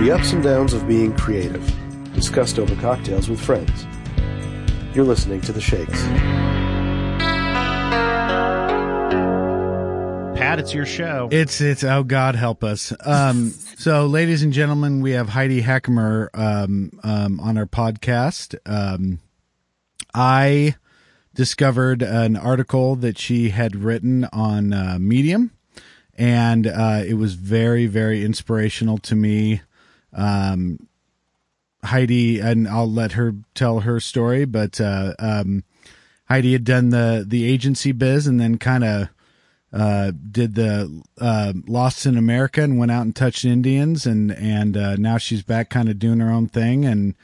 The ups and downs of being creative, discussed over cocktails with friends. You're listening to The Shakes. Pat, it's your show. It's it's oh God help us. Um, so, ladies and gentlemen, we have Heidi Hackemer um, um, on our podcast. Um, I discovered an article that she had written on uh, Medium, and uh, it was very very inspirational to me. Um, Heidi, and I'll let her tell her story, but uh, um, Heidi had done the the agency biz and then kind of uh, did the uh, Lost in America and went out and touched Indians, and and uh, now she's back, kind of doing her own thing, and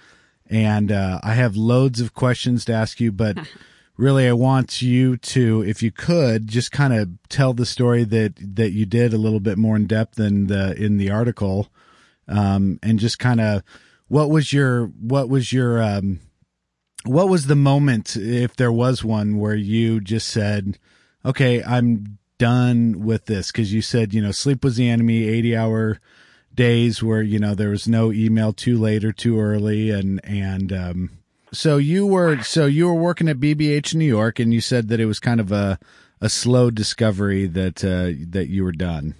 and uh, I have loads of questions to ask you, but really, I want you to, if you could, just kind of tell the story that that you did a little bit more in depth than the in the article, um, and just kind of what was your what was your um, what was the moment, if there was one, where you just said, "Okay, I'm done with this because you said you know sleep was the enemy 80 hour days where you know there was no email too late or too early and and um so you were so you were working at bbh new york and you said that it was kind of a a slow discovery that uh that you were done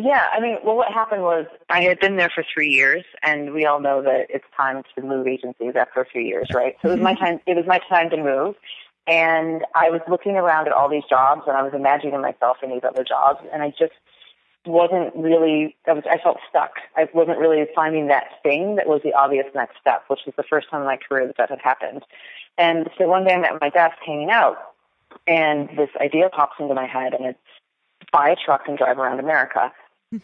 Yeah, I mean, well, what happened was I had been there for three years, and we all know that it's time to move agencies after a few years, right? So it was my mm-hmm. time. It was my time to move, and I was looking around at all these jobs, and I was imagining myself in these other jobs, and I just wasn't really. I was. I felt stuck. I wasn't really finding that thing that was the obvious next step, which was the first time in my career that that had happened. And so one day I'm at my desk hanging out, and this idea pops into my head, and it's buy a truck and drive around America.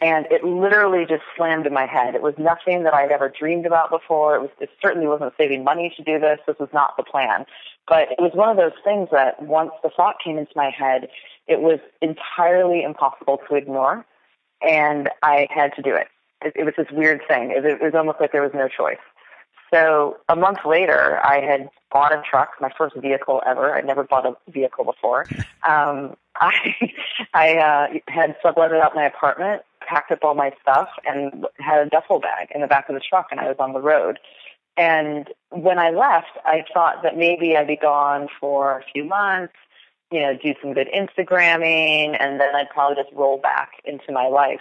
And it literally just slammed in my head. It was nothing that I'd ever dreamed about before. It was it certainly wasn't saving money to do this. This was not the plan. But it was one of those things that once the thought came into my head, it was entirely impossible to ignore. And I had to do it. It, it was this weird thing. It, it was almost like there was no choice. So a month later, I had bought a truck, my first vehicle ever. I'd never bought a vehicle before. Um, I I uh, had subletted out my apartment, packed up all my stuff, and had a duffel bag in the back of the truck, and I was on the road. And when I left, I thought that maybe I'd be gone for a few months, you know, do some good Instagramming, and then I'd probably just roll back into my life.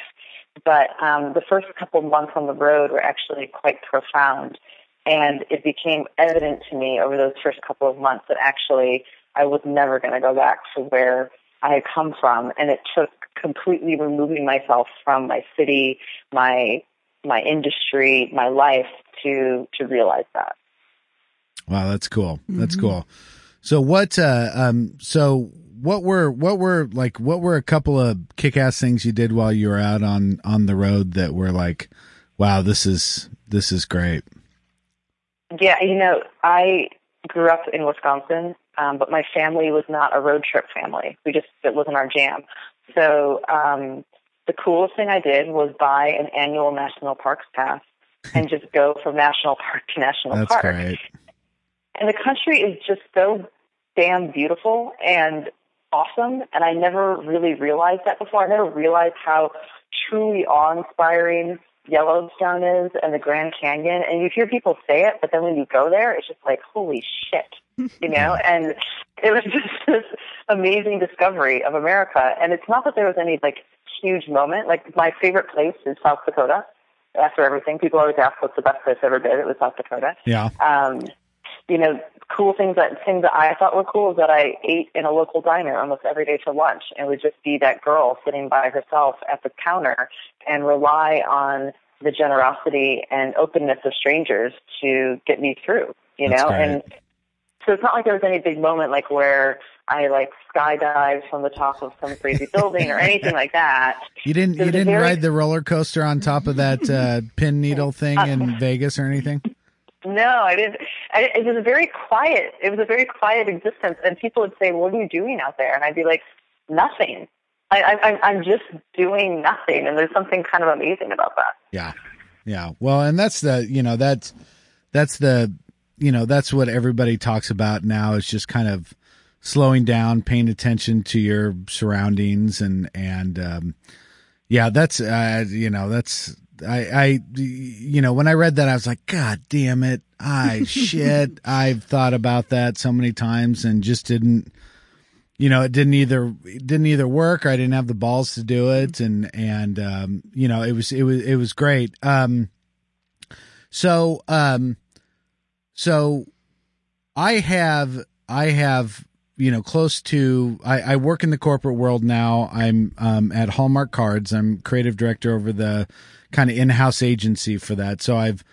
But um, the first couple months on the road were actually quite profound. And it became evident to me over those first couple of months that actually I was never going to go back to where I had come from. And it took completely removing myself from my city, my my industry, my life to to realize that. Wow, that's cool. That's cool. So what uh um so what were what were like what were a couple of kick-ass things you did while you were out on on the road that were like wow, this is this is great. Yeah, you know, I grew up in Wisconsin, um, but my family was not a road trip family. We just it wasn't our jam. So um, the coolest thing I did was buy an annual national parks pass and just go from national park to national That's park. great. And the country is just so damn beautiful and awesome. And I never really realized that before. I never realized how truly awe-inspiring Yellowstone is and the Grand Canyon. And you hear people say it, but then when you go there, it's just like, holy shit, you know? and it was just this amazing discovery of America. And it's not that there was any like huge moment. Like my favorite place is South Dakota. After everything, people always ask what's the best place I ever been. It was South Dakota Yeah. um, you know, cool things that things that I thought were cool is that I ate in a local diner almost every day for lunch and would just be that girl sitting by herself at the counter and rely on the generosity and openness of strangers to get me through, you That's know? great. And so it's not like there was any big moment like where I like skydived from the top of some crazy building or anything like that. You didn't you didn't very- ride the roller coaster on top of that uh pin needle thing in Vegas or anything? No, I didn't. I, it was a very quiet. It was a very quiet existence, and people would say, "What are you doing out there?" And I'd be like, "Nothing. I, I, I'm- I'm just doing nothing." And there's something kind of amazing about that. Yeah. Yeah. Well, and that's the, you know, that's, that's the, you know, that's what everybody talks about now is just kind of slowing down, paying attention to your surroundings and, and, um, yeah, that's, uh, you know, that's, I, I, you know, when I read that, I was like, God damn it. I shit. I've thought about that so many times and just didn't, you know, it didn't either, it didn't either work or I didn't have the balls to do it. And, and, um, you know, it was, it was, it was great. Um, so, um, so I have, I have, you know, close to, I, I work in the corporate world now. I'm, um, at Hallmark Cards. I'm creative director over the kind of in-house agency for that. So I've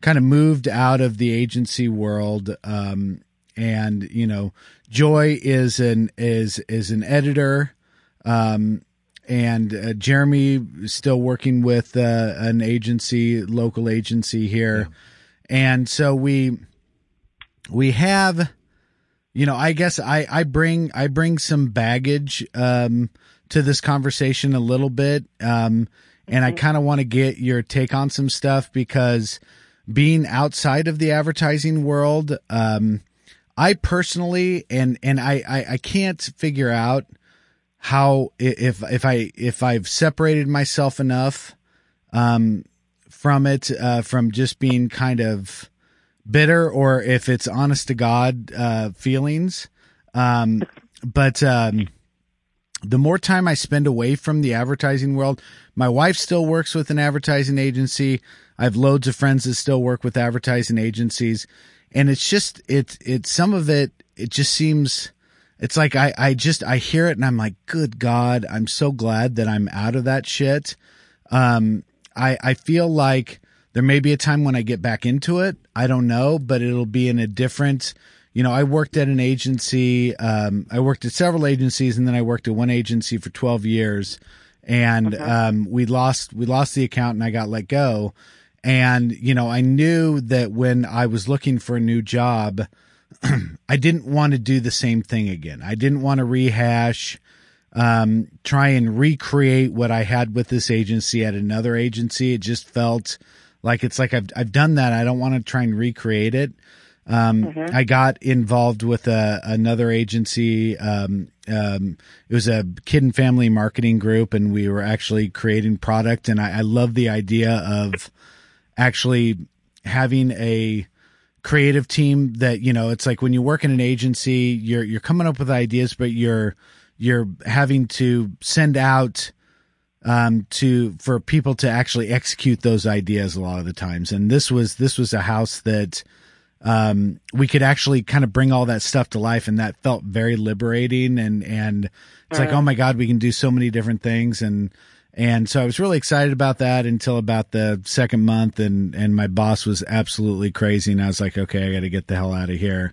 kind of moved out of the agency world. Um, and, you know, Joy is an, is, is an editor. Um, and uh, Jeremy is still working with uh, an agency, local agency here, yeah. and so we we have, you know, I guess I I bring I bring some baggage um, to this conversation a little bit, um, and I mm-hmm. kind of want to get your take on some stuff because being outside of the advertising world, um, I personally and and I, I I can't figure out how if if I if I've separated myself enough um, from it uh, from just being kind of bitter or if it's honest to God uh, feelings. Um, but um, the more time I spend away from the advertising world, my wife still works with an advertising agency. I have loads of friends that still work with advertising agencies, and it's just it's it's some of it. It just seems it's like I, I just I hear it and I'm like, good God, I'm so glad that I'm out of that shit. Um, I I feel like there may be a time when I get back into it. I don't know, but it'll be in a different. You know, I worked at an agency. Um, I worked at several agencies, and then I worked at one agency for 12 years. And okay. um, we lost we lost the account, and I got let go. And you know, I knew that when I was looking for a new job I didn't want to do the same thing again. I didn't want to rehash, um, try and recreate what I had with this agency at another agency. It just felt like it's like I've I've done that. I don't want to try and recreate it. Um, mm-hmm. I got involved with a, another agency. Um, um, it was a kid and family marketing group, and we were actually creating product. And I, I love the idea of actually having a creative team that you know it's like when you work in an agency you're you're coming up with ideas but you're you're having to send out um, to for people to actually execute those ideas a lot of the times and this was this was a house that um, we could actually kind of bring all that stuff to life and that felt very liberating and and it's like oh my god we can do so many different things and and so I was really excited about that until about the second month and, and my boss was absolutely crazy. And I was like, okay, I got to get the hell out of here.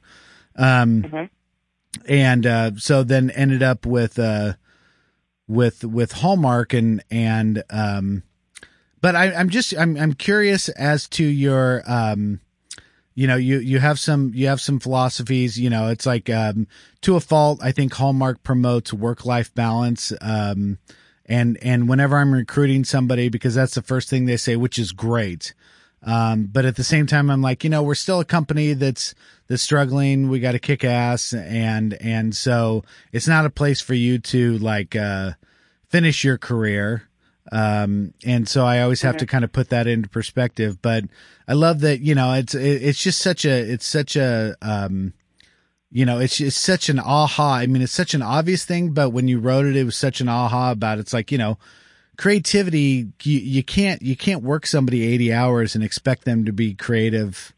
Um, mm-hmm. and, uh, so then ended up with, uh, with, with Hallmark and, and, um, but I, I'm just, I'm, I'm curious as to your, um, you know, you, you have some, you have some philosophies, you know, it's like, um, to a fault, I think Hallmark promotes work life balance. Um, and and whenever I'm recruiting somebody, because that's the first thing they say, which is great. Um, but at the same time, I'm like, you know, we're still a company that's that's struggling. We got to kick ass, and and so it's not a place for you to like uh, finish your career. Um, and so I always have to kind of put that into perspective. But I love that you know it's it, it's just such a it's such a um, you know, it's it's such an aha. I mean, it's such an obvious thing, but when you wrote it, it was such an aha about. It. It's like you know, creativity. You, you can't you can't work somebody eighty hours and expect them to be creative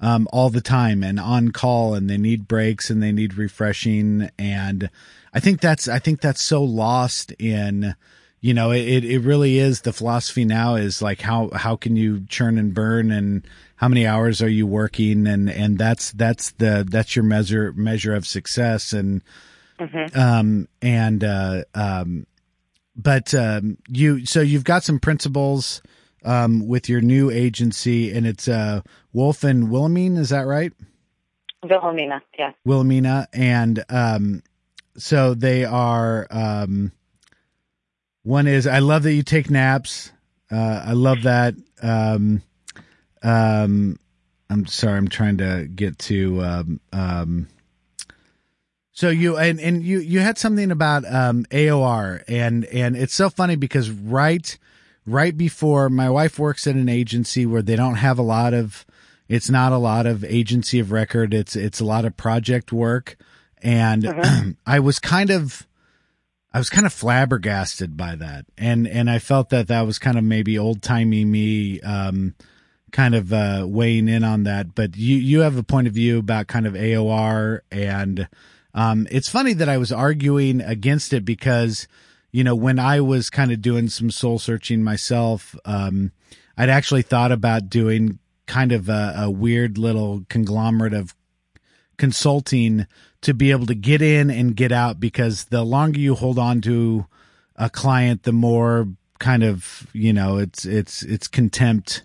um, all the time and on call, and they need breaks and they need refreshing. And I think that's I think that's so lost in you know it it really is the philosophy now is like how how can you churn and burn and how many hours are you working and and that's that's the that's your measure measure of success and mm-hmm. um and uh um but um you so you've got some principles um with your new agency and it's uh Wolf and Wilhelmine is that right? Wilhelmina yeah Wilhelmina and um so they are um one is I love that you take naps. Uh I love that um um, I'm sorry, I'm trying to get to um, um, so you and and you you had something about um, AOR and and it's so funny because right right before my wife works at an agency where they don't have a lot of it's not a lot of agency of record. It's it's a lot of project work. And Mhm. I was kind of I was kind of flabbergasted by that. And and I felt that that was kind of maybe old-timey me um kind of uh weighing in on that. But you you have a point of view about kind of AOR and um it's funny that I was arguing against it because you know, when I was kind of doing some soul searching myself, um, I'd actually thought about doing kind of a, a weird little conglomerate of consulting to be able to get in and get out because the longer you hold on to a client, the more kind of, you know, it's, it's, it's contempt,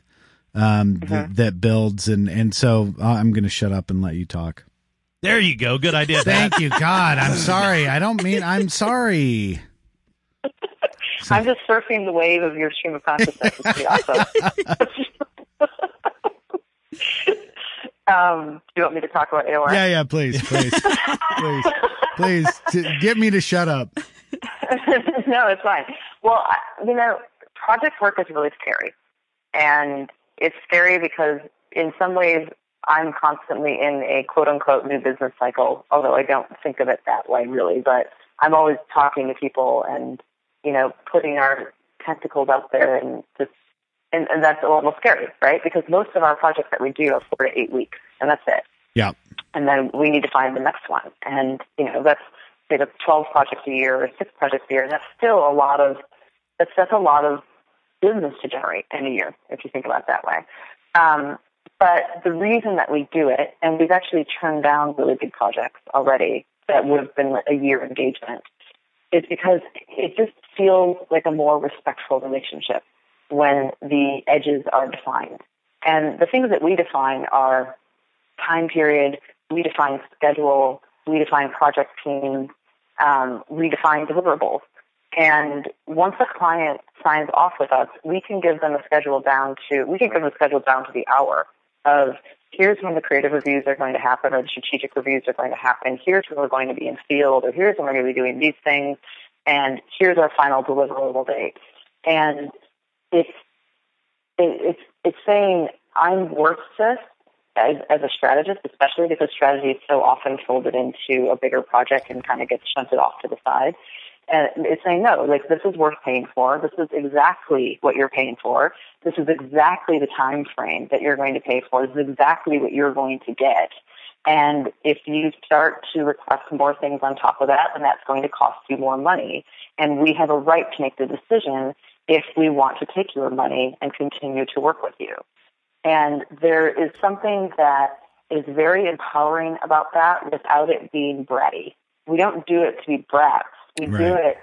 um, th- Mhm. that builds. And, and so uh, I'm going to shut up and let you talk. There you go. Good idea. Thank you, God. I'm sorry. I don't mean, I'm sorry. I'm just surfing the wave of your stream of consciousness. It's pretty awesome. um, do you want me to talk about AOR? Yeah, yeah, please, please, please, please, to get me to shut up. no, it's fine. Well, I, you know, project work is really scary. And it's scary because in some ways I'm constantly in a quote unquote new business cycle, although I don't think of it that way really, but I'm always talking to people and, you know, putting our tentacles out there and just, and, and that's a little scary, right? Because most of our projects that we do are four to eight weeks and that's it Yeah, and then we need to find the next one. And you know, that's say that's twelve projects a year or six projects a year. That's still a lot of that's that's a lot of business to generate in a year if you think about it that way. Um, but the reason that we do it, and we've actually turned down really big projects already that would have been a year engagement, is because it just feels like a more respectful relationship when the edges are defined. And the things that we define are time period, we define schedule, we define project team, um, we define deliverables. And once a client signs off with us, we can give them a schedule down to, we can give them a schedule down to the hour of here's when the creative reviews are going to happen or the strategic reviews are going to happen. Here's when we're going to be in field or here's when we're going to be doing these things. And here's our final deliverable date. And it's, it, it's, it's saying I'm worth this as, as a strategist, especially because strategy is so often folded into a bigger project and kind of gets shunted off to the side. And it's saying, no, like this is worth paying for. This is exactly what you're paying for. This is exactly the time frame that you're going to pay for. This is exactly what you're going to get. And if you start to request more things on top of that, then that's going to cost you more money. And we have a right to make the decision if we want to take your money and continue to work with you. And there is something that is very empowering about that without it being bratty. We don't do it to be brats. We do it.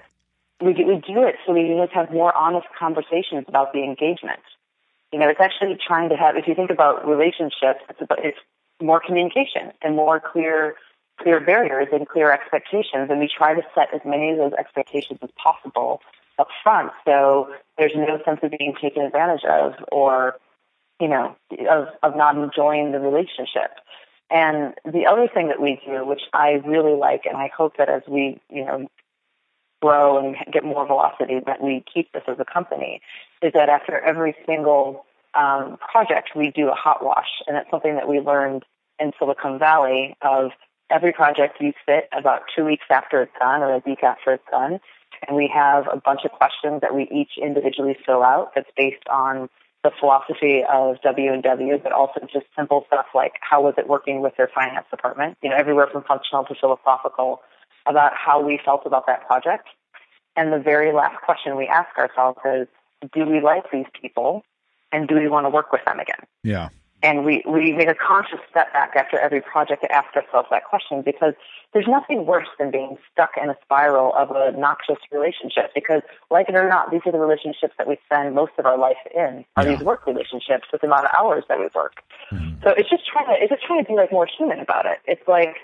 We do, we do it so we can just have more honest conversations about the engagement. You know, it's actually trying to have. If you think about relationships, it's about, it's more communication and more clear clear barriers and clear expectations, and we try to set as many of those expectations as possible up front, so there's no sense of being taken advantage of or you know, of, of not enjoying the relationship. And the other thing that we do, which I really like, and I hope that as we, you know, grow and get more velocity, that we keep this as a company, is that after every single um, project, we do a hot wash. And that's something that we learned in Silicon Valley of every project you sit about two weeks after it's done or a week after it's done. And we have a bunch of questions that we each individually fill out that's based on the philosophy of W and W, but also just simple stuff like how was it working with their finance department? You know, everywhere from functional to philosophical about how we felt about that project. And the very last question we ask ourselves is, do we like these people and do we want to work with them again? yeah, And we, we make a conscious step back after every project to ask ourselves that question because there's nothing worse than being stuck in a spiral of a noxious relationship because like it or not, these are the relationships that we spend most of our life in are Yeah. these work relationships with the amount of hours that we work. Mm-hmm. So it's just trying to, it's just trying to be like more human about it. It's like,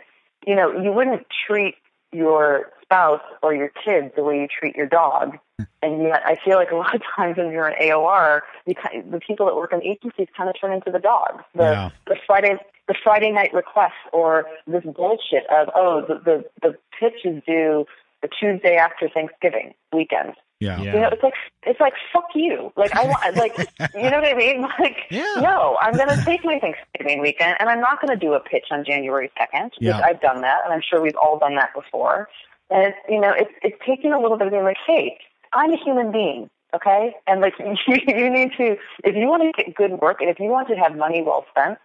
you know, you wouldn't treat your spouse or your kids the way you treat your dog. And yet, I feel like a lot of times when you're in AOR, you kind the people that work in agencies kind of turn into the dogs. The Yeah. the Friday the Friday night requests or this bullshit of oh the the, the pitch is due the Tuesday after Thanksgiving weekend. Yeah. Yeah. You know, it's like it's like fuck you. Like I want like you know what I mean? Like Yeah. no, I'm gonna take my Thanksgiving weekend and I'm not gonna do a pitch on January second. Yeah. I've done that and I'm sure we've all done that before. And it's you know, it's it's taking a little bit of being like, hey, I'm a human being, okay? And like you, you need to if you want to get good work and if you want to have money well spent,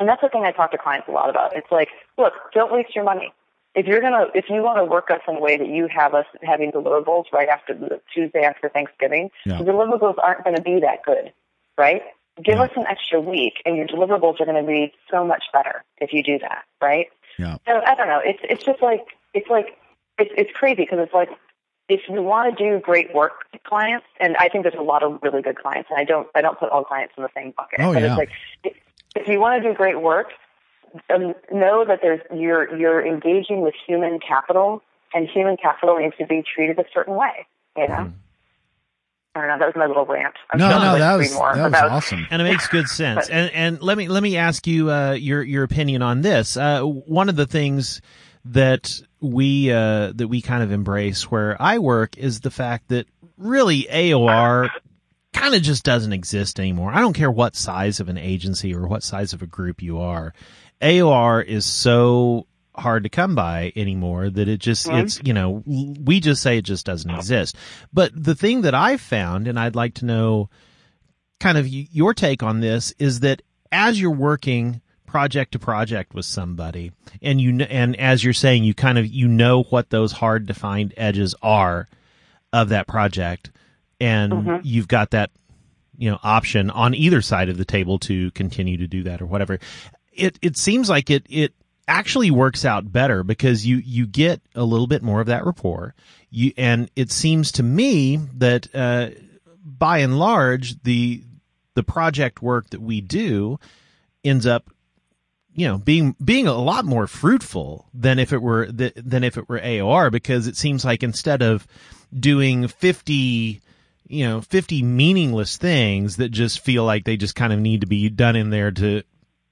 and that's the thing I talk to clients a lot about. It's like, look, don't waste your money if you're gonna if you want to work us in a way that you have us having deliverables right after the Tuesday after Thanksgiving, Yeah. the deliverables aren't going to be that good, right? Give Yeah. us an extra week, and your deliverables are going to be so much better if you do that, right? Yeah. So I don't know. It's it's just like it's like it's it's crazy because it's like if you want to do great work to clients, and I think there's a lot of really good clients, and I don't I don't put all clients in the same bucket. Oh, but yeah. it's like if, if you want to do great work, um, know that there's you're you're engaging with human capital, and human capital needs to be treated a certain way. You know. I don't know. That was my little rant. I'm No, no, that was more, that but was awesome. and it makes good sense. And and let me let me ask you uh, your your opinion on this. Uh, one of the things that we uh, that we kind of embrace where I work is the fact that really AOR kind of just doesn't exist anymore. I don't care what size of an agency or what size of a group you are. AOR is so hard to come by anymore that it just it's you know we just say it just doesn't exist. But the thing that I've found and I'd like to know kind of y- your take on this is that as you're working project to project with somebody and you and as you're saying you kind of you know what those hard to find edges are of that project and mm-hmm. you've got that you know option on either side of the table to continue to do that or whatever it it seems like it it actually works out better because you you get a little bit more of that rapport. You and it seems to me that uh by and large the the project work that we do ends up you know being being a lot more fruitful than if it were th- than if it were AOR because it seems like instead of doing 50 you know 50 meaningless things that just feel like they just kind of need to be done in there to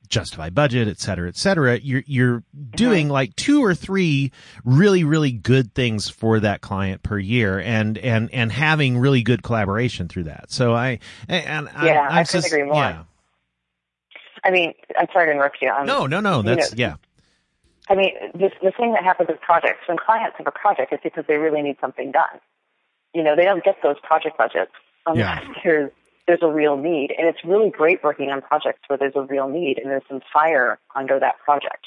justify budget et cetera et cetera you're you're doing like two or three really really good things for that client per year and and and having really good collaboration through that so i and Yeah, I I'm couldn't just- agree more. yeah. I mean, I'm sorry to interrupt you. Um, no no no that's know, yeah I mean, the, the thing that happens with projects, when clients have a project, it's because they really need something done. You know, they don't get those project budgets unless there's there's a real need, and it's really great working on projects where there's a real need and there's some fire under that project.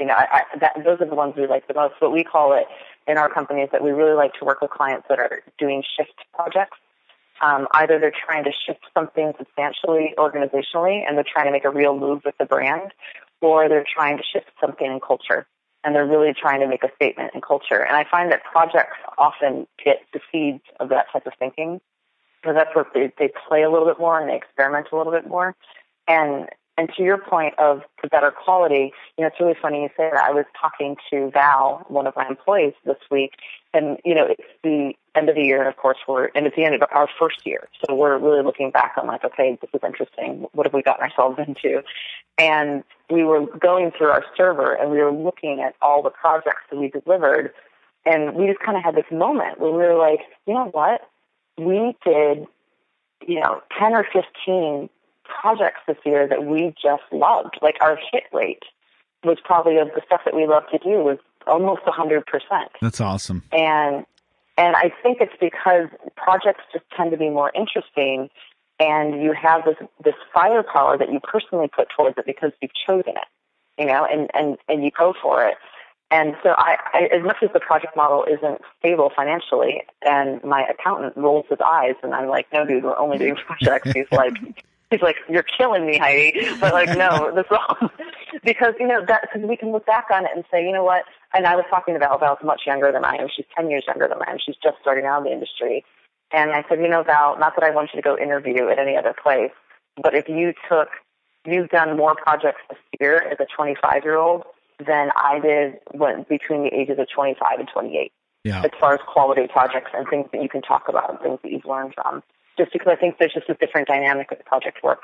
You know, I, I, that, those are the ones we like the most. What we call it in our company is that we really like to work with clients that are doing shift projects. Um, either they're trying to shift something substantially organizationally and they're trying to make a real move with the brand, or they're trying to shift something in culture and they're really trying to make a statement in culture. And I find that projects often get the seeds of that type of thinking because that's where they, they play a little bit more and they experiment a little bit more. And and to your point of the better quality, you know, it's really funny you say that. I was talking to Val, one of my employees, this week, and you know, it's the end of the year, and of course, we're and it's the end of our first year, so we're really looking back on like, okay, this is interesting. What have we gotten ourselves into? And we were going through our server, and we were looking at all the projects that we delivered, and we just kind of had this moment where we were like, you know what? We did, you know, ten or fifteen projects this year that we just loved. Like our hit rate was probably of the stuff that we love to do was almost a hundred percent. That's awesome. And and I think it's because projects just tend to be more interesting and you have this this firepower that you personally put towards it because you've chosen it. You know, and, and, and you go for it. And so I, I as much as the project model isn't stable financially and my accountant rolls his eyes and I'm like, No dude, we're only doing projects he's like he's like, You're killing me, Heidi but like, no, this all because, you know, that because we can look back on it and say, you know what, and I was talking to Val, Val's much younger than I am. She's ten years younger than I am. She's just starting out in the industry. And I said, you know, Val, not that I want you to go interview at any other place, but if you took you've done more projects this year as a 25 year old than I did when between the ages of 25 and 28 Yeah. as far as quality projects and things that you can talk about and things that you've learned from. Just because I think there's just a different dynamic with project work.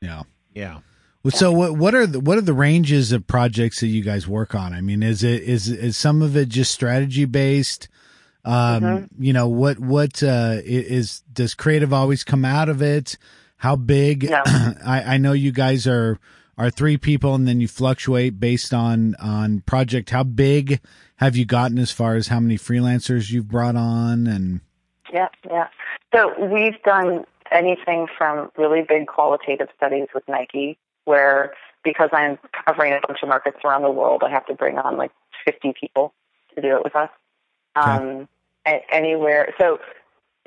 Yeah. yeah Well, so what what are the what are the ranges of projects that you guys work on? I mean, is it is is some of it just strategy based? Um, Mm-hmm. you know, what, what, uh, is, does creative always come out of it? How big? No. I, I know you guys are, are three people and then you fluctuate based on, on project. How big have you gotten as far as how many freelancers you've brought on and? Yeah, yeah. So we've done anything from really big qualitative studies with Nike, where because I'm covering a bunch of markets around the world, I have to bring on like 50 people to do it with us. Um, anywhere. So,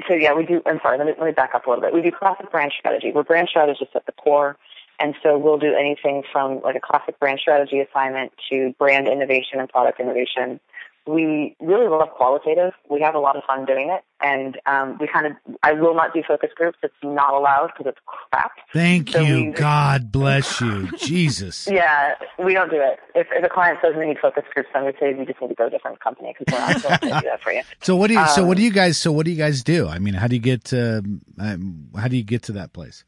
so yeah, we do. I'm sorry. Let me let me back up a little bit. We do classic brand strategy. We're brand strategists at the core, and so we'll do anything from like a classic brand strategy assignment to brand innovation and product innovation. We really love qualitative. We have a lot of fun doing it, and um, we kind of. I will not do focus groups. It's not allowed because it's crap. Thank So you. we- God bless you. Jesus. Yeah, we don't do it. If, if a client says we need focus groups, then we say we just need to go to a different company because we're not going to do that for you. So what do you, so what Um, do you guys, so what do you guys do? I mean, how do you get, to, um, how do you get to that place?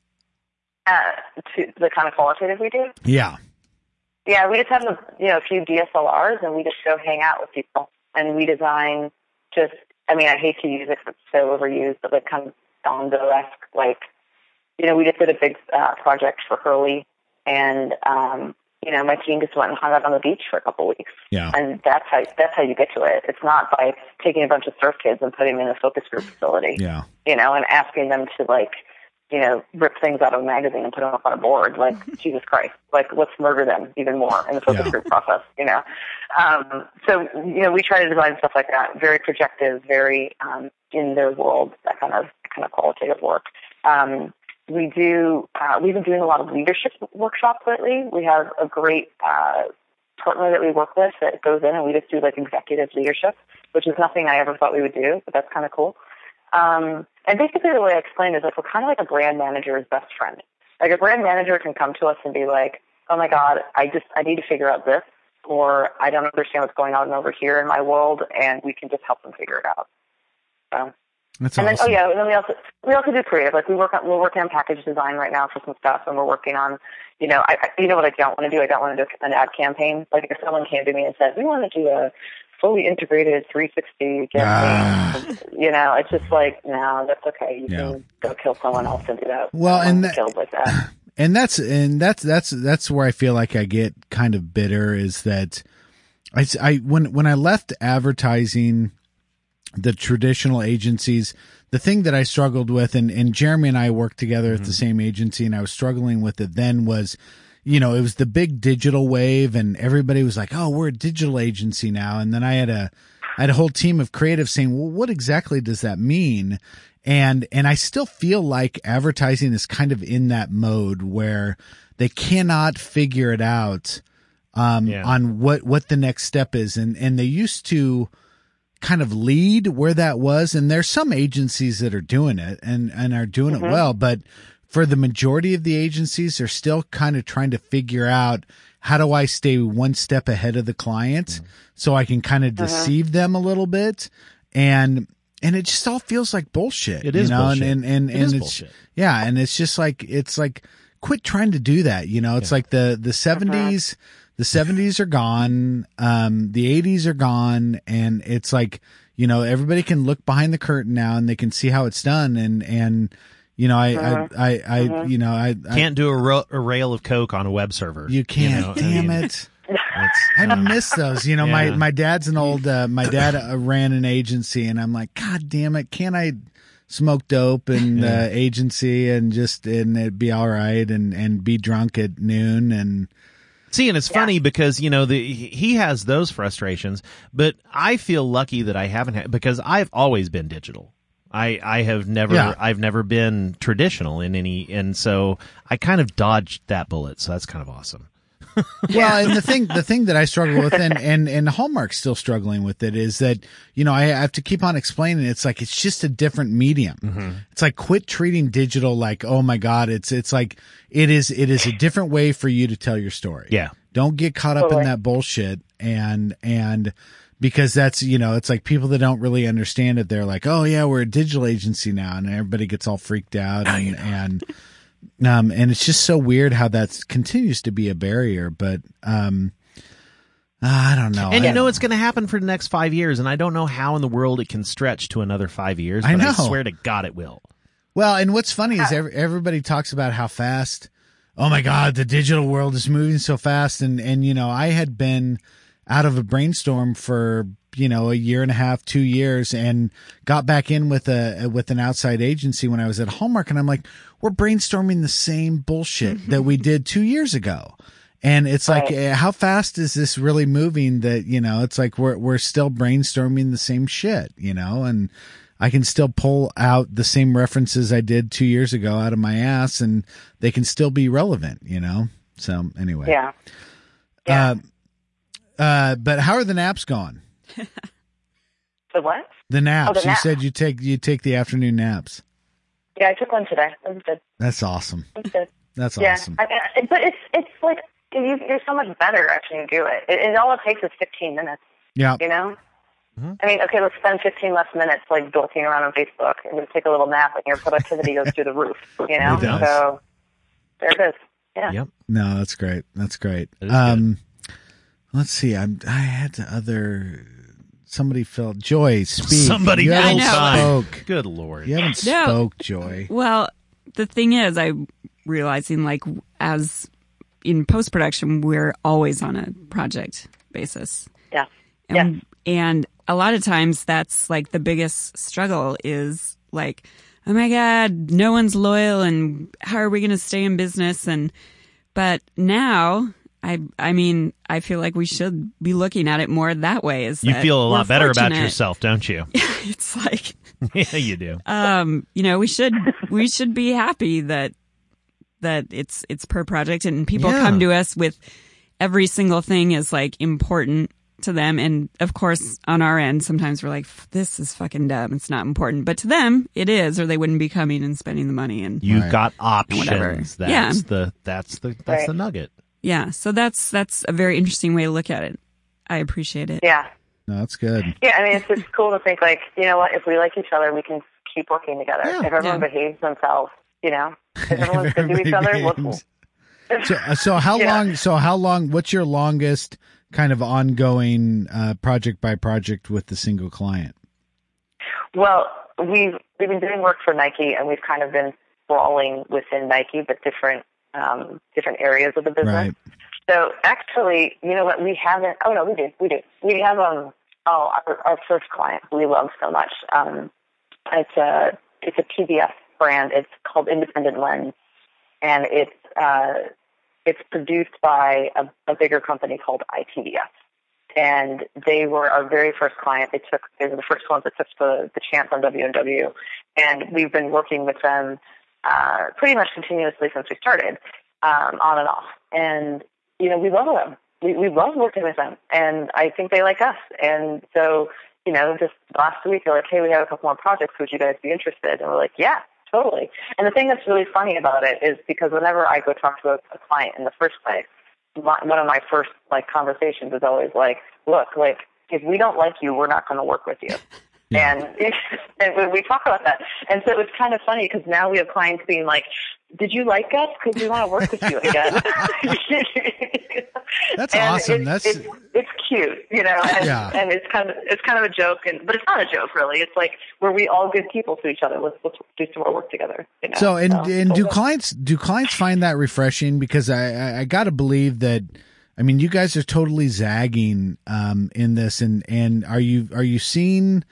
Uh, to the kind of qualitative we do. Yeah. Yeah, we just have a you know a few DSLRs and we just go hang out with people and we design just. I mean, I hate to use it 'cause it's so overused, but like kind of Dondo esque. Like, you know, we just did a big uh, project for Hurley, and um, you know, my team just went and hung out on the beach for a couple weeks. Yeah. And that's how that's how you get to it. It's not by taking a bunch of surf kids and putting them in a focus group facility. Yeah. You know, and asking them to like you know, rip things out of a magazine and put them up on a board. Like, Jesus Christ. Like, let's murder them even more in the focus Yeah. group process, you know? Um, so, you know, we try to design stuff like that, very projective, very, um, in their world, that kind of, kind of qualitative work. Um, we do, uh, we've been doing a lot of leadership workshops lately. We have a great, uh, partner that we work with that goes in and we just do like executive leadership, which is nothing I ever thought we would do, but that's kind of cool. Um, and basically the way I explain it is like we're kind of like a brand manager's best friend. Like a brand manager can come to us and be like, "Oh my God, I just I need to figure out this," or "I don't understand what's going on over here in my world," and we can just help them figure it out. So, That's and then oh yeah, and then we also we also do creative. Like we work on we're working on package design right now for some stuff, and we're working on you know I I- you know what I don't want to do. I don't want to do an ad campaign. Like if someone came to me and said we want to do a fully integrated 360 Ah. campaign, you know, it's just like no, that's okay. You Yeah. can go kill someone else and do that. Well, and want that- killed like that. and that's and that's that's that's where I feel like I get kind of bitter is that I, I when when I left advertising the traditional agencies the thing that I struggled with and and Jeremy and I worked together at the same agency and I was struggling with it then was you know it was the big digital wave and everybody was like oh we're a digital agency now. And then I had a I had a whole team of creatives saying well what exactly does that mean? And and I still feel like advertising is kind of in that mode where they cannot figure it out um, Yeah. on what what the next step is, and and they used to kind of lead where that was, and there's some agencies that are doing it and and are doing it well, but for the majority of the agencies, they're still kind of trying to figure out how do I stay one step ahead of the client mm-hmm. so I can kind of uh-huh. deceive them a little bit and and it just all feels like bullshit. It you know? bullshit. and and and, It and is it's bullshit. yeah, and it's just like it's like quit trying to do that. You know, it's like the the 70s uh-huh. the 70s are gone, um the 80s are gone and it's like, you know, everybody can look behind the curtain now and they can see how it's done and and you know, I I I, I you know, I, I Can't do a, ro- a rail of coke on a web server. you can't. know, I damn mean, it. I uh, miss those. You know, my Yeah. my dad's an old. Uh, my dad uh, ran an agency, and I'm like, God damn it! Can't I smoke dope in the agency and just and it'd be all right, and and be drunk at noon and See, and it's funny because you know the he has those frustrations, but I feel lucky that I haven't had because I've always been digital. I I have never Yeah. I've never been traditional in any, and so I kind of dodged that bullet. So that's kind of awesome. Well, and the thing, the thing that I struggle with, and and and Hallmark's still struggling with it, is that you know I have to keep on explaining. It's like it's just a different medium. Mm-hmm. It's like quit treating digital like oh my god. It's it's like it is it is a different way for you to tell your story. Yeah. Don't get caught up in that bullshit and and because that's you know it's like people that don't really understand it. They're like oh yeah we're a digital agency now, and everybody gets all freaked out and and. Um, and it's just so weird how that continues to be a barrier, but, um, I don't know. And I, you know it's going to happen for the next five years, and I don't know how in the world it can stretch to another five years. I But I, know. swear to God, it will. Well, and what's funny is every, everybody talks about how fast. Oh my God, the digital world is moving so fast, and and you know I had been out of a brainstorm for you know a year and a half, two years, and got back in with a with an outside agency when I was at Hallmark, and I'm like, we're brainstorming the same bullshit that we did two years ago. And it's like, Right. eh, how fast is this really moving? That you know, it's like we're we're still brainstorming the same shit, you know, and I can still pull out the same references I did two years ago out of my ass, and they can still be relevant, you know. So anyway, Yeah. Yeah. Uh, uh, but how are the naps going? The what? The naps. Oh, the you naps. said you take you take the afternoon naps. Yeah, I took one today. It was good. That's awesome. It was good. That's yeah. awesome. I, I, but it's it's like you, you're so much better after you do it. it. It all it takes is 15 minutes. Yeah. You know. Mhm. I mean, okay, let's spend 15 less minutes like dorking around on Facebook and then take a little nap, and your productivity goes through the roof. You know. It does. So there it is. Yeah. Yep. No, that's great. That's great. That is Um, let's see. I'm. I had other. Somebody felt Joy. Speak. Somebody You full haven't spoke. Good lord. You haven't No. spoke, Joy. Well, the thing is, I'm realizing like as in post production, we're always on a project basis. Yeah. And, and a lot of times that's like the biggest struggle is like, oh my God, no one's loyal and how are we going to stay in business? And, but now I, I mean, I feel like we should be looking at it more that way. Is You that feel a lot better about yourself, don't you? It's like, yeah, you do. um, you know, we should we should be happy that that it's it's per project and people Yeah. come to us with every single thing is like important to them and of course on our end sometimes we're like this is fucking dumb it's not important but to them it is or they wouldn't be coming and spending the money and You've Right. got options. Whatever. That's Yeah. the that's the that's Right. the nugget. Yeah so that's that's a very interesting way to look at it i appreciate it Yeah. No, that's good. Yeah, I mean, it's just cool to think like, you know what? If we like each other, we can keep working together. Yeah. if everyone Yeah. behaves themselves, you know, if everyone's good to each other, we'll. So, so how Yeah. long? So how long? What's your longest kind of ongoing uh, project by project with the single client? Well, we've we've been doing work for Nike, and we've kind of been sprawling within Nike, but different um, different areas of the business. Right. So actually, you know what? We haven't. Oh no, we do. We do. We have um. Oh, our, our first client we love so much. Um, it's a it's a PBS brand. It's called Independent Lens, and it's uh, it's produced by a, a bigger company called ITVS. And they were our very first client. They took they were the first ones that took the the chance on WNW, and we've been working with them uh, pretty much continuously since we started, um, on and off. And you know, we love them. We we love working with them, and I think they like us. And so, you know, just last week they're like, "Hey, we have a couple more projects. Would you guys be interested?" And we're like, "Yeah, totally." And the thing that's really funny about it is because whenever I go talk to a, a client in the first place, my, one of my first like conversations is always like, "Look, like if we don't like you, we're not going to work with you." Yeah. And, and we- we talk about that. And so it's kind of funny because now we have clients being like, did you like us? Because we want to work with you again. That's And awesome. It's, That's it's, it's cute, you know, and, Yeah. and it's kind of it's kind of a joke, and but it's not a joke really. It's like we're we all good people to each other. Let's let's do some more work together. You know? so. And and so do good. clients do clients find that refreshing? Because I I, I got to believe that. I mean, you guys are totally zagging um, in this, and and are you are you seeing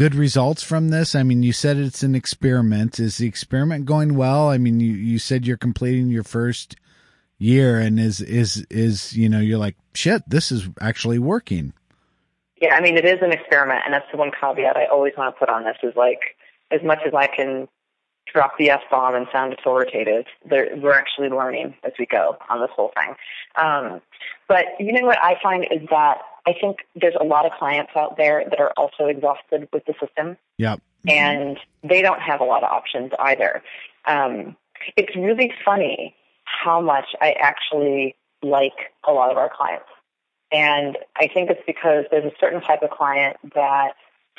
good results from this? I mean, you said it's an experiment. Is the experiment going well? I mean, you you said you're completing your first year, and is is is you know you're like shit. This is actually working. Yeah, I mean, it is an experiment, and that's the one caveat I always want to put on this is like, as much as I can drop the F bomb and sound authoritative, we're actually learning as we go on this whole thing. Um, but you know what I find is that I think there's a lot of clients out there that are also exhausted with the system, Yep. and they don't have a lot of options either. Um, it's really funny how much I actually like a lot of our clients. And I think it's because there's a certain type of client that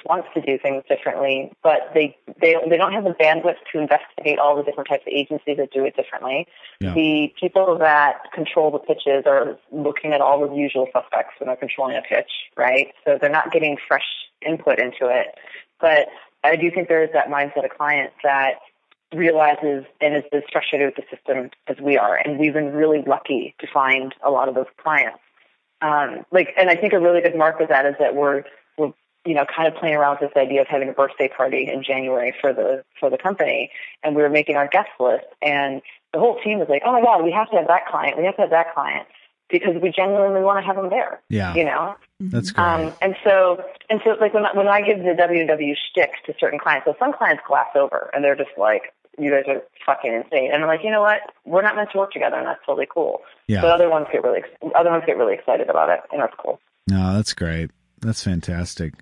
wants to do things differently, but they they they don't have the bandwidth to investigate all the different types of agencies that do it differently. Yeah. The people that control the pitches are looking at all the usual suspects when they're controlling a pitch, right? So they're not getting fresh input into it. But I do think there is that mindset of clients that realizes and is as frustrated with the system as we are, and we've been really lucky to find a lot of those clients. Um, like, and I think a really good mark of that is that we're we're you know kind of playing around with this idea of having a birthday party in January for the for the company, and we were making our guest list, and the whole team was like, oh my god, we have to have that client, we have to have that client because we genuinely want to have them there. Yeah. you know. That's great. Um, and so, and so, like when I, when I give the WW shtick to certain clients, so some clients glass over and they're just like, "You guys are fucking insane," and I'm like, you know what? We're not meant to work together, and that's totally cool. Yeah. But other ones get really, other ones get really excited about it, and that's cool. No, that's great. That's fantastic.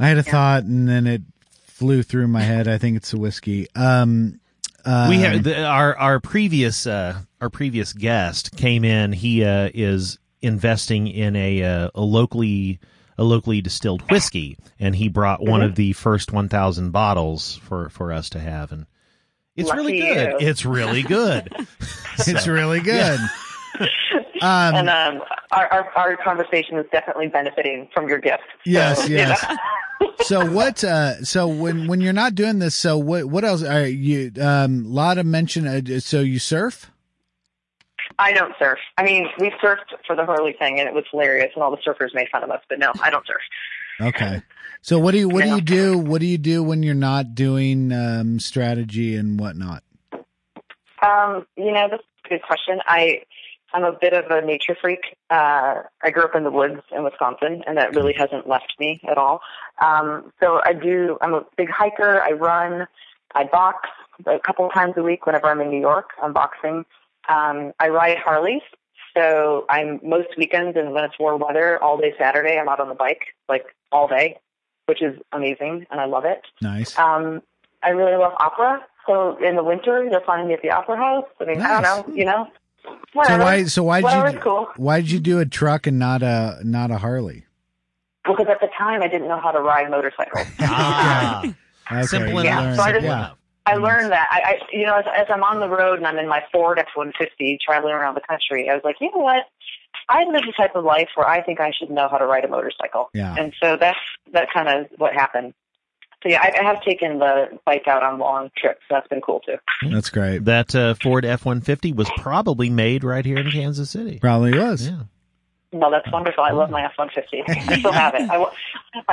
I had a thought and then it flew through my head. I think it's a whiskey. Um, uh, we have the, our our previous uh, our previous guest came in. He uh, is investing in a uh, a locally a locally distilled whiskey, and he brought one of the first one thousand bottles for for us to have, and it's really good. you. It's really good. it's really good. Um, and um, our, our our conversation is definitely benefiting from your gift. Yes, So, you yes. know. so what? Uh, so when when you're not doing this, so what? What else? Are you? Um, Lotta mentioned. Uh, so you surf? I don't surf. I mean, we surfed for the Hurley thing, and it was hilarious, and all the surfers made fun of us. But no, I don't surf. Okay. So what do you what do you do? What do you do when you're not doing um, strategy and whatnot? Um, you know, that's a good question. I I'm a bit of a nature freak. Uh, I grew up in the woods in Wisconsin, and that really hasn't left me at all. Um, so I do. I'm a big hiker. I run. I box a couple of times a week whenever I'm in New York. I'm boxing. Um, I ride Harleys. So I'm most weekends and when it's warm weather, all day Saturday, I'm out on the bike like all day, which is amazing, and I love it. Nice. Um, I really love opera. So in the winter, you'll find me at the opera house. I mean, I don't know, you know. So Whatever. why? So why did you? cool. Why did you do a truck and not a not a Harley? Because at the time, I didn't know how to ride motorcycles. ah, Okay, simple you enough. learned. so I just- yeah. I learned that. I, I you know, as, as I'm on the road and I'm in my Ford F-150 traveling around the country, I was like, you know what? I live the type of life where I think I should know how to ride a motorcycle. Yeah. And so that's that kind of what happened. So yeah, I, I have taken the bike out on long trips. That's been cool too. That's great. that uh, Ford F one fifty was probably made right here in Kansas City. Probably was. Yeah. No, that's wonderful. I love my F-150. I still have it. I w-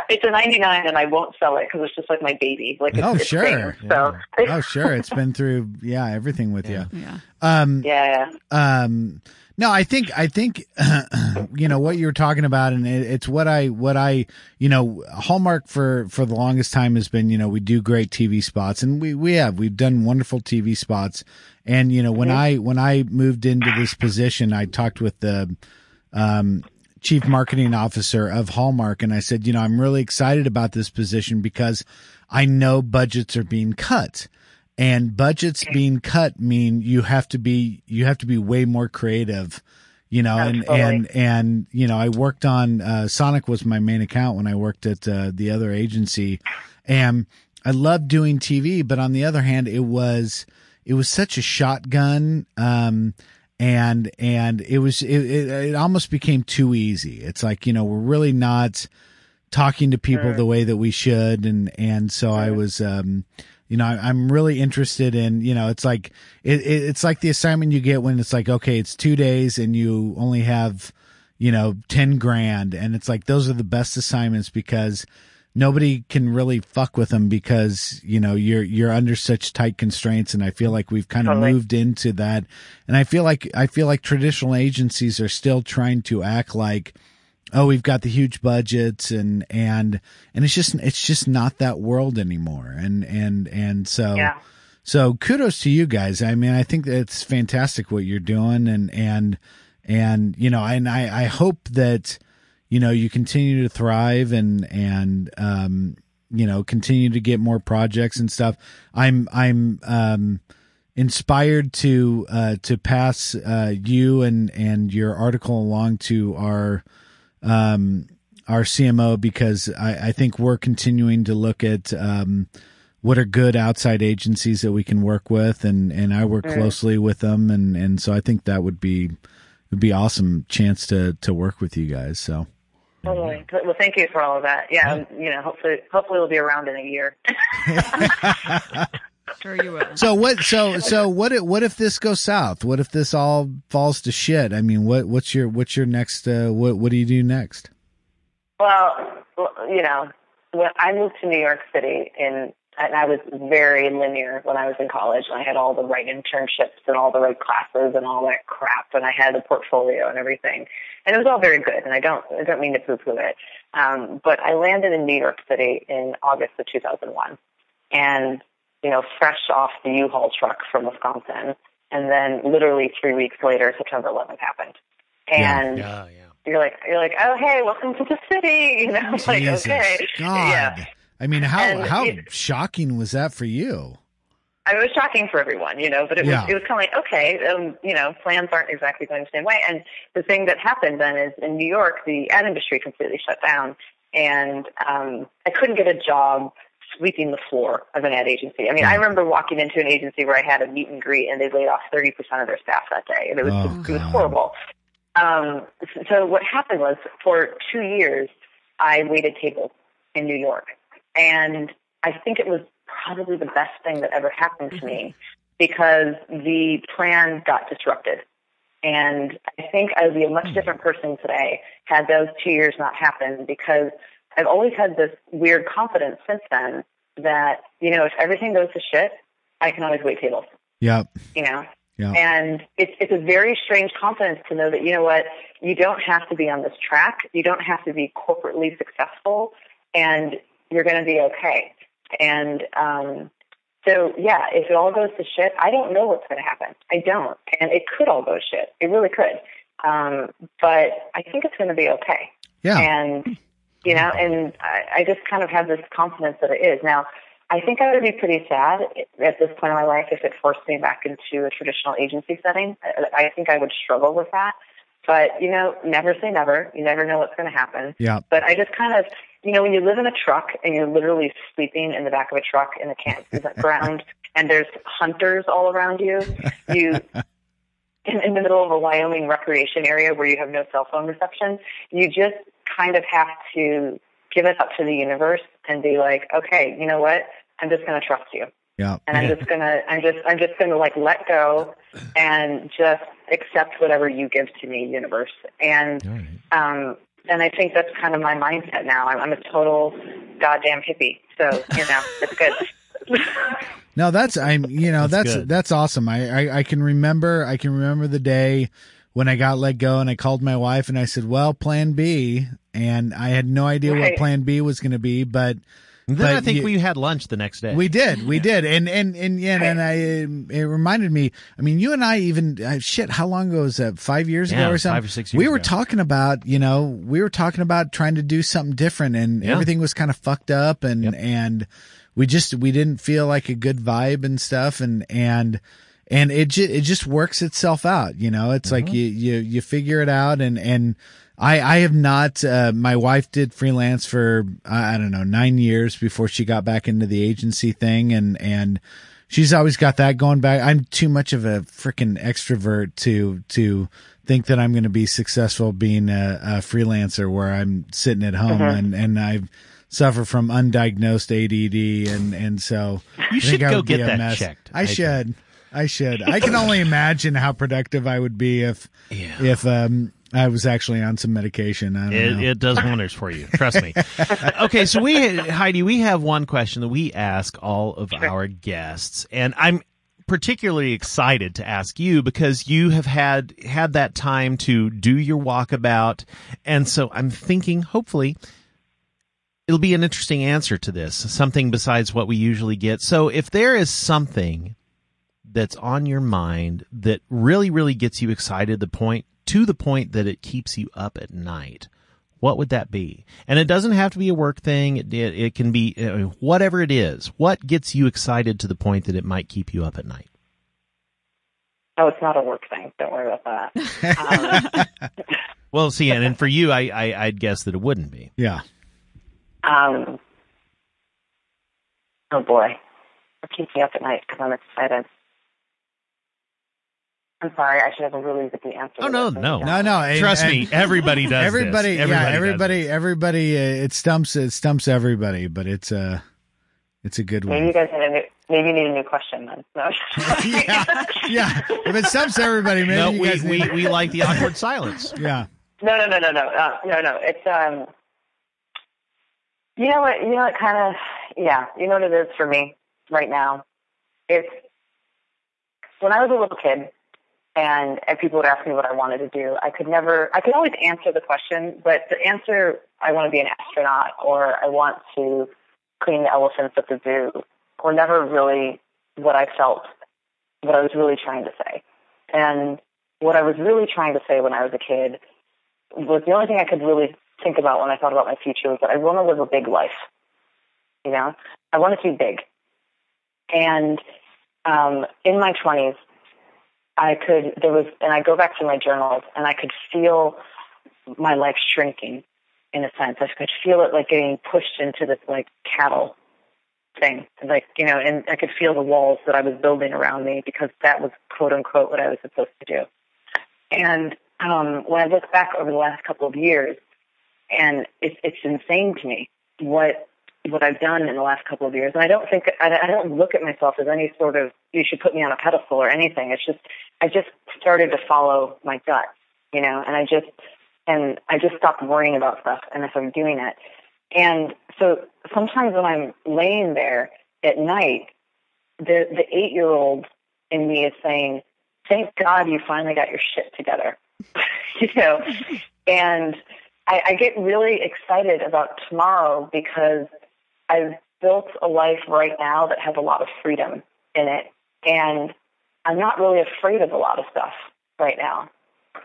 it's a 99 and I won't sell it because it's just like my baby. Like it's, Oh, it's sure. things. So, Oh, sure. It's been through yeah everything with Yeah. you. Yeah. Um, yeah, yeah. um no i think i think you know what you're talking about and it, it's what i what i you know hallmark for for the longest time has been you know we do great tv spots and we we have. We've done wonderful tv spots. And you know when i when i moved into this position i talked with the um chief marketing officer of hallmark and i said you know i'm really excited about this position because i know budgets are being cut and budgets being cut mean you have to be you have to be way more creative you know and Absolutely. and and you know i worked on uh sonic was my main account when i worked at uh, the other agency. And i loved doing tv but on the other hand it was it was such a shotgun um and and it was it, it, it almost became too easy. It's like you know we're really not talking to people the way that we should. And and so i was um you know i'm really interested in you know it's like it, it it's like the assignment you get when it's like okay it's two days and you only have you know 10 grand. And it's like those are the best assignments because nobody can really fuck with them because you know you're you're under such tight constraints. And i feel like we've kind of Totally. moved into that. And i feel like i feel like traditional agencies are still trying to act like oh we've got the huge budgets and and and it's just it's just not that world anymore. And and and so Yeah. so kudos to you guys. I mean i think that it's fantastic what you're doing and and and you know and i i hope that you know you continue to thrive and and um you know continue to get more projects and stuff. I'm i'm um inspired to uh to pass uh you and and your article along to our um our CMO because I, I think we're continuing to look at um, what are good outside agencies that we can work with, and and I work closely with them, and and so I think that would be would be awesome chance to to work with you guys. So. Totally. Well, thank you for all of that. Yeah, and, you know, hopefully, hopefully we'll be around in a year. Sure you will. So what? So so what? If, what if this goes south? What if this all falls to shit? I mean, what what's your what's your next? Uh, what what do you do next? Well, well, you know, when I moved to New York City in, and I was very linear when I was in college. I had all the right internships and all the right classes and all that crap, and I had a portfolio and everything, and it was all very good. And I don't, I don't mean to poo-poo it, um, but I landed in New York City in August of 2001, and you know, fresh off the U-Haul truck from Wisconsin, and then literally three weeks later, September 11th happened, and Yeah, yeah. you're like, you're like, oh hey, welcome to the city, you know, like okay, God. yeah. I mean, how And how it- shocking was that for you? I mean, it was shocking for everyone, you know, but it was it was kind of like okay, um, you know, plans aren't exactly going the same way. And the thing that happened then is in New York, the ad industry completely shut down, and um, I couldn't get a job sweeping the floor of an ad agency. I mean, I hmm. remember walking into an agency where I had a meet and greet, and they laid off thirty percent of their staff that day, and it was Oh, it was horrible. Um, so what happened was for two years, I waited tables in New York, and I think it was probably the best thing that ever happened to me mm-hmm. because the plan got disrupted. And I think I would be a much hmm. different person today had those two years not happened because I've always had this weird confidence since then that, you know, if everything goes to shit, I can always wait tables, Yep. you know? Yeah. And it's it's a very strange confidence to know that you know what you don't have to be on this track. You don't have to be corporately successful, and you're going to be okay. And um, so yeah, if it all goes to shit, I don't know what's going to happen. I don't, and it could all go shit. It really could. Um, but I think it's going to be okay. Yeah. And you know, mm-hmm. and I, I just kind of have this confidence that it is now. I think I would be pretty sad at this point in my life if it forced me back into a traditional agency setting. I I think I would struggle with that. But, you know, never say never. You never know what's going to happen. Yeah. But I just kind of, you know, when you live in a truck and you're literally sleeping in the back of a truck in the campground and there's hunters all around you, you, in, in the middle of a Wyoming recreation area where you have no cell phone reception, you just kind of have to give it up to the universe and be like, okay, you know what? I'm just going to trust you. Yeah. And I'm just gonna, I'm just, I'm just gonna like let go and just accept whatever you give to me, universe. And, All right. um, and I think that's kind of my mindset now. I'm, I'm a total goddamn hippie. So, you know, it's good. No, that's I'm you know That's that's that's, awesome. I, I I can remember I can remember the day when I got let go and I called my wife and I said, "Well, plan B." And I had no idea what plan B was going to be, but And then I think you- we had lunch the next day. we did, we did, and and and yeah, and I it reminded me. I mean, you and I even uh, shit. How long ago was that? Five years Yeah, ago or something? five or six We were ago. talking about, you know, we were talking about trying to do something different, and Yeah. everything was kind of fucked up, and Yep. and we just we didn't feel like a good vibe and stuff, and and. And it ju- it just works itself out, you know. It's Mm-hmm. like you you you figure it out, and and I I have not. Uh, my wife did freelance for I don't know nine years before she got back into the agency thing, and and she's always got that going back. I'm too much of a freaking extrovert to to think that I'm going to be successful being a, a freelancer where I'm sitting at home and and I've suffer from undiagnosed ADD, and and so You should go get that mess. checked, I I think. I should. I can only imagine how productive I would be if Yeah. if um I was actually on some medication. I don't It, know. it does wonders for you. Trust me. okay, so we Heidi, we have one question that we ask all of our guests, and I'm particularly excited to ask you because you have had had that time to do your walkabout, and so I'm thinking, hopefully. It'll be an interesting answer to this, something besides what we usually get. So, if there is something that's on your mind that really, really gets you excited, the point to the point that it keeps you up at night, what would that be? And it doesn't have to be a work thing. It, it, it can be uh, whatever it is. What gets you excited to the point that it might keep you up at night? oh, it's not a work thing. Don't worry about that. Um, Well, see, and, and for you, I, I I'd guess that it wouldn't be. Yeah. Um, oh boy, it keeps me up at night because I'm excited. I'm sorry, I should have a really good answer. Oh, to no, this. no. No, no. and- Trust and me, everybody does. this. Everybody, yeah, does everybody, this. everybody. Uh, it stumps. It stumps everybody, but it's a, it's a good Maybe one. you guys need a new, maybe you need a new question then. No. yeah, yeah. If it stumps everybody, maybe No, you we, guys we need- we like the awkward silence. yeah. No, no, no, no, no, uh, no, no. It's um, you know what? You know what? Kind of, yeah. You know what it is for me right now. It's when I was a little kid, and and people would ask me what I wanted to do. I could never. I could always answer the question, but the answer I want to be an astronaut or I want to clean the elephants at the zoo were never really what I felt. What I was really trying to say, and what I was really trying to say when I was a kid was the only thing I could really think about when I thought about my future was that I want to live a big life. You know, I want to be big. And um, in my 20s, I could, there was, and I go back to my journals and I could feel my life shrinking in a sense. I could feel it like getting pushed into this like cattle thing. Like, you know, and I could feel the walls that I was building around me because that was quote unquote what I was supposed to do. And um, when I look back over the last couple of years, and it's it's insane to me what what I've done in the last couple of years. And I don't think I, I don't look at myself as any sort of you should put me on a pedestal or anything. It's just I just started to follow my gut, you know, and I just and I just stopped worrying about stuff and if I'm doing it. And so sometimes when I'm laying there at night, the the eight year old in me is saying, "Thank God you finally got your shit together," you know, and I, I get really excited about tomorrow because I've built a life right now that has a lot of freedom in it, and I'm not really afraid of a lot of stuff right now.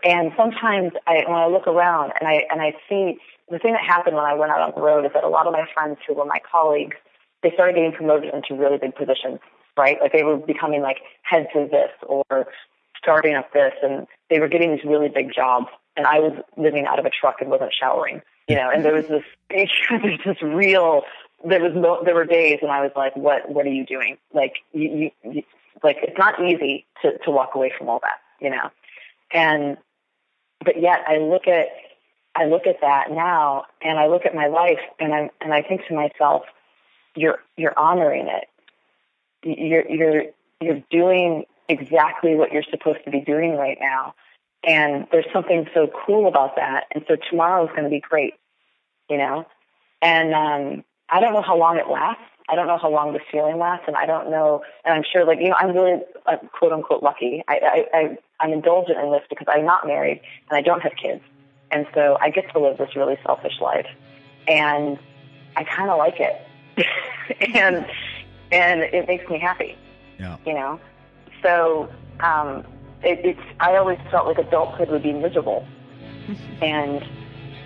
And sometimes I, when I look around and I and I see the thing that happened when I went out on the road is that a lot of my friends who were my colleagues, they started getting promoted into really big positions, right? Like they were becoming like heads of this or starting up this, and they were getting these really big jobs. And I was living out of a truck and wasn't showering, you know. And there was this, there's this real. There was there were days when I was like, "What? What are you doing? Like, you, you, you like it's not easy to to walk away from all that, you know." And but yet I look at I look at that now and I look at my life and I and I think to myself, you're you're honoring it. You're you're you're doing exactly what you're supposed to be doing right now. And there's something so cool about that. And so tomorrow is going to be great, you know? And um I don't know how long it lasts. I don't know how long this feeling lasts, and I don't know. And I'm sure, like you know, I'm really uh, quote unquote lucky. I, I, I I'm indulgent in this because I'm not married and I don't have kids, and so I get to live this really selfish life, and I kind of like it, and and it makes me happy. Yeah. You know, so um, it, it's. I always felt like adulthood would be miserable, and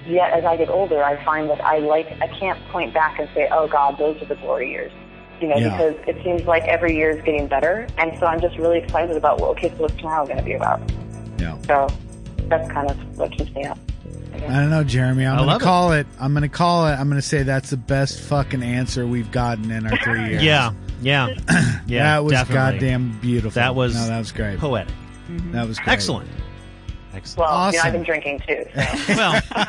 yet as I get older, I find that I like I can't point back and say, "Oh God, those are the glory years," you know, Yeah. because it seems like every year is getting better, and so I'm just really excited about well, okay, so what's tomorrow going to be about? Yeah. So that's kind of what keeps me up. I don't know, Jeremy. I'm I gonna love it. call it. I'm gonna call it. I'm gonna say that's the best fucking answer we've gotten in our three years. Yeah, yeah, yeah. that was definitely. goddamn beautiful. That was no, that was great. poetic. That was great. Excellent. Excellent. Well, you know, I've been drinking too. So. Well,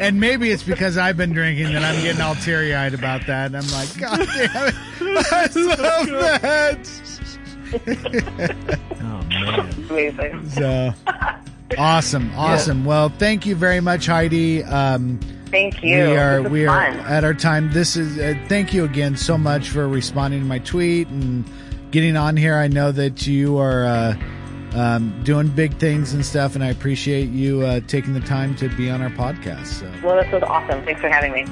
And maybe it's because I've been drinking that I'm getting all teary eyed about that. And I'm like, God damn it. I love that. oh man. Amazing. So awesome. Awesome. Well, thank you very much, Heidi. Um, Thank you. we are This was we are at our time. This is uh, thank you again so much for responding to my tweet and getting on here. I know that you are uh, um, doing big things and stuff. And I appreciate you uh, taking the time to be on our podcast. So. Well, this was awesome. Thanks for having me.